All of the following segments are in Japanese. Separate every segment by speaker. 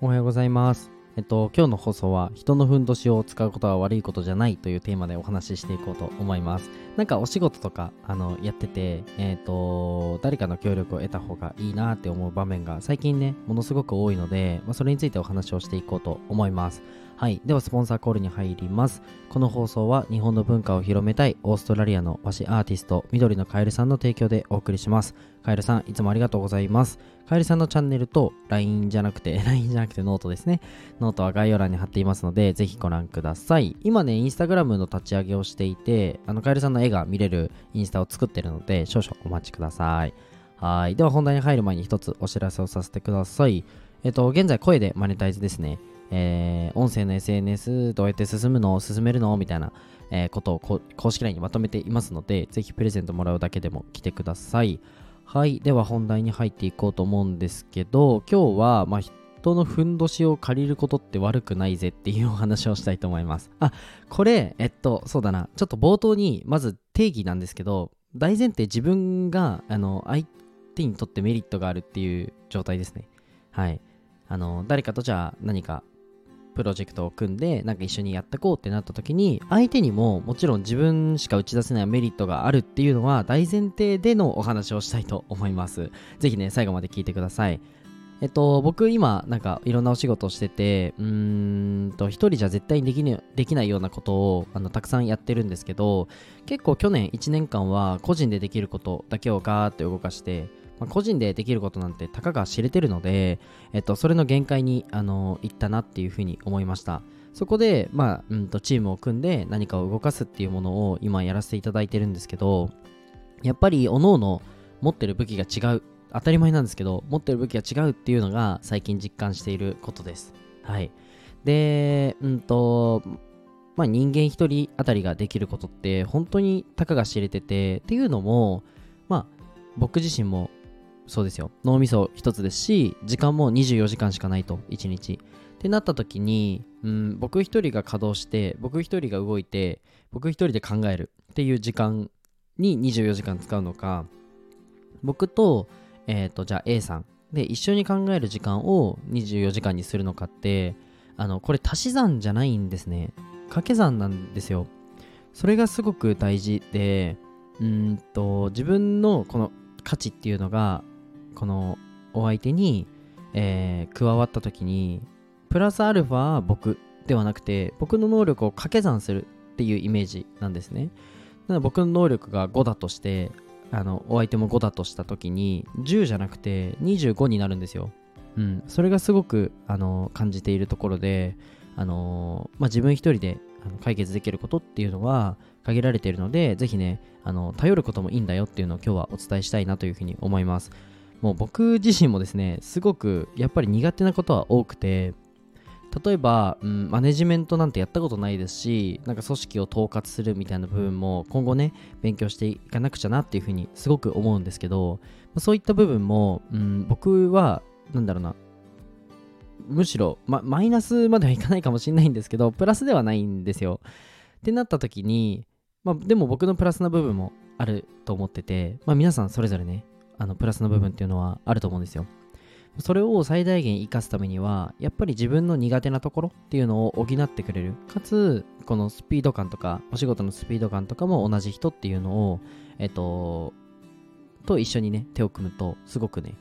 Speaker 1: おはようございます。えっと、今日の放送は人のふんどしを使うことは悪いことじゃないというテーマでお話ししていこうと思います。なんかお仕事とかあのやってて、えっと、誰かの協力を得た方がいいなって思う場面が最近ね、ものすごく多いので、まあ、それについてお話をしていこうと思います。はい。では、スポンサーコールに入ります。この放送は日本の文化を広めたいオーストラリアの和紙アーティスト、緑のカエルさんの提供でお送りします。カエルさん、いつもありがとうございます。カエルさんのチャンネルと LINE じゃなくて、LINE じゃなくてノートですね。ノートは概要欄に貼っていますので、ぜひご覧ください。今ね、インスタグラムの立ち上げをしていて、あの、カエルさんの絵が見れるインスタを作ってるので、少々お待ちください。はい。では本題に入る前に一つお知らせをさせてください。えっと、現在声でマネタイズですね。えー、音声の SNS どうやって進むの進めるの？みたいな、えーことを公式 LINE にまとめていますので、ぜひプレゼントもらうだけでも来てください。はい。では本題に入っていこうと思うんですけど、今日は、まあ、人のふんどしを借りることって悪くないぜっていうお話をしたいと思います。あ、これ、えっと、そうだな。ちょっと冒頭に、まず定義なんですけど、大前提自分が、あの、相手にとってメリットがあるっていう状態ですね。はい。あの、誰かとじゃあ何かプロジェクトを組んでなんか一緒にやってこうってなった時に相手にももちろん自分しか打ち出せないメリットがあるっていうのは大前提でのお話をしたいと思います。ぜひね最後まで聞いてください。えっと僕今なんかいろんなお仕事をしててうーんと一人じゃ絶対にでき,、ね、できないようなことをあのたくさんやってるんですけど結構去年1年間は個人でできることだけをガーって動かしてまあ、個人でできることなんてたかが知れてるので、えっと、それの限界に、あの、いったなっていうふうに思いました。そこで、まあ、うんと、チームを組んで何かを動かすっていうものを今やらせていただいてるんですけど、やっぱり、各々持ってる武器が違う。当たり前なんですけど、持ってる武器が違うっていうのが最近実感していることです。はい。で、うんと、まあ、人間一人あたりができることって本当にたかが知れてて、っていうのも、まあ、僕自身もそうですよ。脳みそ一つですし時間も24時間しかないと1日。ってなった時に、うん、僕一人が稼働して僕一人が動いて僕一人で考えるっていう時間に24時間使うのか僕と,、えー、とじゃあ A さん。で一緒に考える時間を24時間にするのかってあのこれ足し算じゃないんですね。掛け算なんですよ。それがすごく大事でうんと自分のこの価値っていうのがこのお相手に、えー、加わった時にプラスアルファ僕ではなくて僕の能力を掛け算するっていうイメージなんですね。なので僕の能力が5だとしてあのお相手も5だとした時に10じゃなくて25になるんですよ。うん。それがすごくあの感じているところであのまあ、自分一人であの解決できることっていうのは限られているのでぜひねあの頼ることもいいんだよっていうのを今日はお伝えしたいなというふうに思います。もう僕自身もですね、すごくやっぱり苦手なことは多くて、例えば、うん、マネジメントなんてやったことないですし、なんか組織を統括するみたいな部分も今後ね、勉強していかなくちゃなっていうふうにすごく思うんですけど、そういった部分も、うん、僕は、なんだろうな、むしろ、ま、マイナスまではいかないかもしれないんですけど、プラスではないんですよ。ってなった時に、まあ、でも僕のプラスな部分もあると思ってて、まあ、皆さんそれぞれね、あのプラスの部分っていうのはあると思うんですよ。それを最大限生かすためには、やっぱり自分の苦手なところっていうのを補ってくれる。かつ、このスピード感とか、お仕事のスピード感とかも同じ人っていうのを、えっと、と一緒にね、手を組むと、すごくね、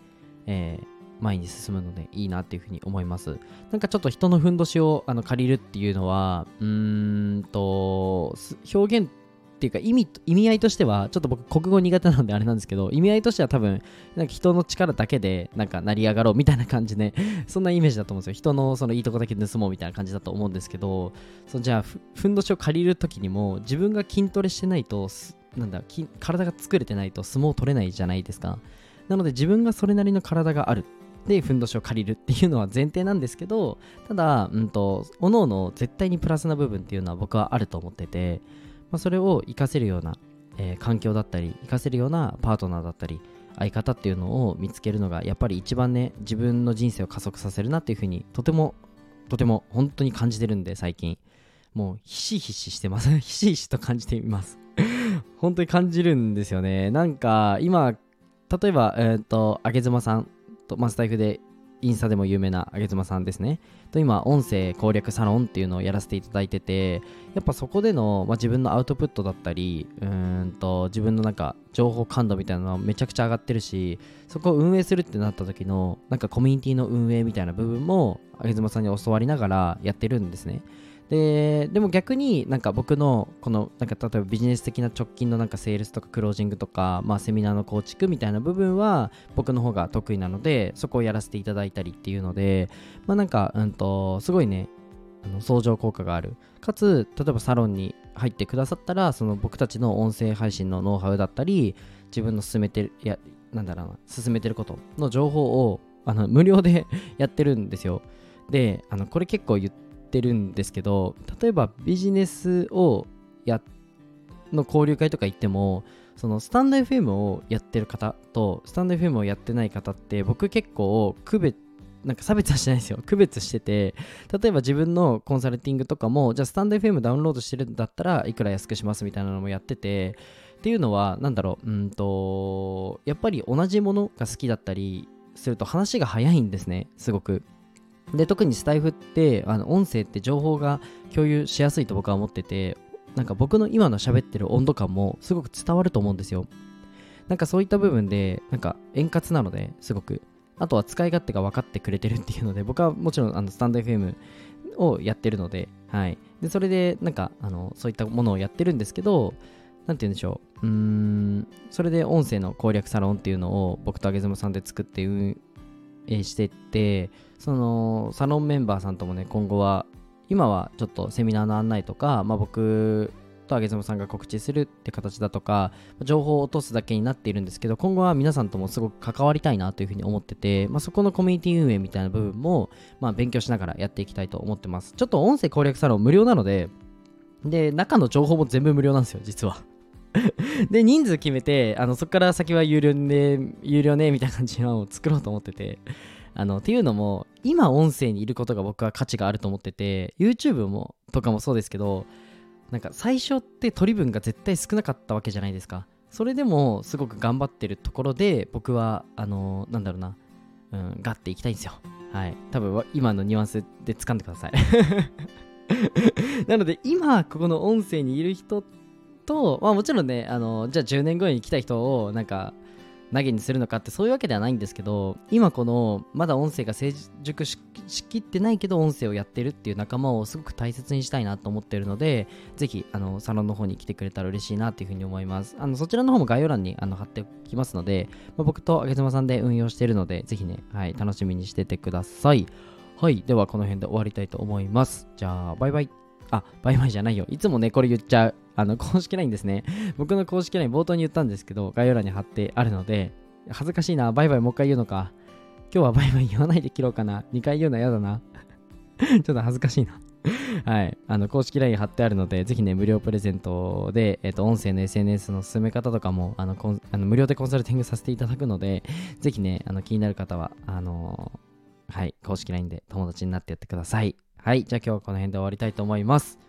Speaker 1: えー、前に進むのでいいなっていうふうに思います。なんかちょっと人のふんどしをあの借りるっていうのは、うーんと、表現っていうか意味意味合いとしてはちょっと僕国語苦手なのであれなんですけど意味合いとしては多分なんか人の力だけでなんか成り上がろうみたいな感じで そんなイメージだと思うんですよ。人のそのいいとこだけ盗もうみたいな感じだと思うんですけどそのじゃあふんどしを借りる時にも自分が筋トレしてないとなんだ体が作れてないと相撲取れないじゃないですか。なので自分がそれなりの体がある。でふんどしを借りるっていうのは前提なんですけどただうんと各々絶対にプラスな部分っていうのは僕はあると思っててまあ、それを活かせるような、えー、環境だったり活かせるようなパートナーだったり相方っていうのを見つけるのがやっぱり一番ね自分の人生を加速させるなっていうふうにとてもとても本当に感じてるんで最近。もうひしひししてます。ひしひしと感じています。本当に感じるんですよね。なんか今例えばえっ、ー、とあげずまさんと、まあ、スタイフでインスタでも有名なあげ妻さんですね。と今、音声攻略サロンっていうのをやらせていただいてて、やっぱそこでの、まあ、自分のアウトプットだったり、うんと、自分のなんか情報感度みたいなのはめちゃくちゃ上がってるし、そこを運営するってなった時の、なんかコミュニティの運営みたいな部分も、あげ妻さんに教わりながらやってるんですね。ででも逆になんか僕のこのなんか例えばビジネス的な直近のなんかセールスとかクロージングとか、まあ、セミナーの構築みたいな部分は僕の方が得意なのでそこをやらせていただいたりっていうのでまあなんかうんとすごいねあの相乗効果がある。かつ例えばサロンに入ってくださったらその僕たちの音声配信のノウハウだったり自分の進めてるやなんだろうな進めてることの情報をあの無料で やってるんですよ。であのこれ結構言ってってるんですけど例えばビジネスをやの交流会とか行ってもそのスタンド FM をやってる方とスタンド FM をやってない方って僕結構区別なんか差別はしてないですよ。区別してて例えば自分のコンサルティングとかもじゃあスタンド FM ダウンロードしてるんだったらいくら安くしますみたいなのもやっててっていうのは何だろううんとやっぱり同じものが好きだったりすると話が早いんですねすごく。で特にスタイフってあの音声って情報が共有しやすいと僕は思っててなんか僕の今の喋ってる温度感もすごく伝わると思うんですよ。なんかそういった部分でなんか円滑なのですごく。あとは使い勝手が分かってくれてるっていうので僕はもちろんあのスタンド FM をやってるのではい。でそれでなんかあのそういったものをやってるんですけどなんて言うんでしょう。うーんそれで音声の攻略サロンっていうのを僕とあげずまさんで作って運営してってそのサロンメンバーさんともね今後は今はちょっとセミナーの案内とか、まあ、僕とあげずまさんが告知するって形だとか情報を落とすだけになっているんですけど今後は皆さんともすごく関わりたいなというふうに思ってて、まあ、そこのコミュニティ運営みたいな部分も、まあ、勉強しながらやっていきたいと思ってます。ちょっと音声攻略サロン無料なのでで中の情報も全部無料なんですよ実は。で人数決めてあのそこから先は有料で有料ねみたいな感じのを作ろうと思ってて。あのっていうのも今音声にいることが僕は価値があると思ってて YouTube もとかもそうですけどなんか最初って取り分が絶対少なかったわけじゃないですか。それでもすごく頑張ってるところで僕はあのなんだろうなうんガッていきたいんですよ。はい。多分今のニュアンスで掴んでください。なので今ここの音声にいる人と、まあ、もちろんねあのじゃあ10年後に来た人をなんか投げにするのかってそういうわけではないんですけど今このまだ音声が成熟しきってないけど音声をやってるっていう仲間をすごく大切にしたいなと思ってるのでぜひあのサロンの方に来てくれたら嬉しいなっていうふうに思います。あのそちらの方も概要欄にあの貼っておきますので、まあ、僕とあげずまさんで運用してるのでぜひね、はい、楽しみにしててください。はいではこの辺で終わりたいと思います。じゃあバイバイ。あバイバイじゃないよいつもねこれ言っちゃうあの、公式 LINE ですね。僕の公式 LINE 冒頭に言ったんですけど、概要欄に貼ってあるので、恥ずかしいな。バイバイもう一回言うのか。今日はバイバイ言わないで切ろうかな。2回言うの嫌だな。ちょっと恥ずかしいな。はい。あの、公式 LINE 貼ってあるので、ぜひね、無料プレゼントで、えっ、ー、と、音声の SNS の進め方とかも、あの、あの無料でコンサルティングさせていただくので、ぜひね、あの、気になる方は、あのー、はい、公式 LINE で友達になってやってください。はい。じゃあ今日はこの辺で終わりたいと思います。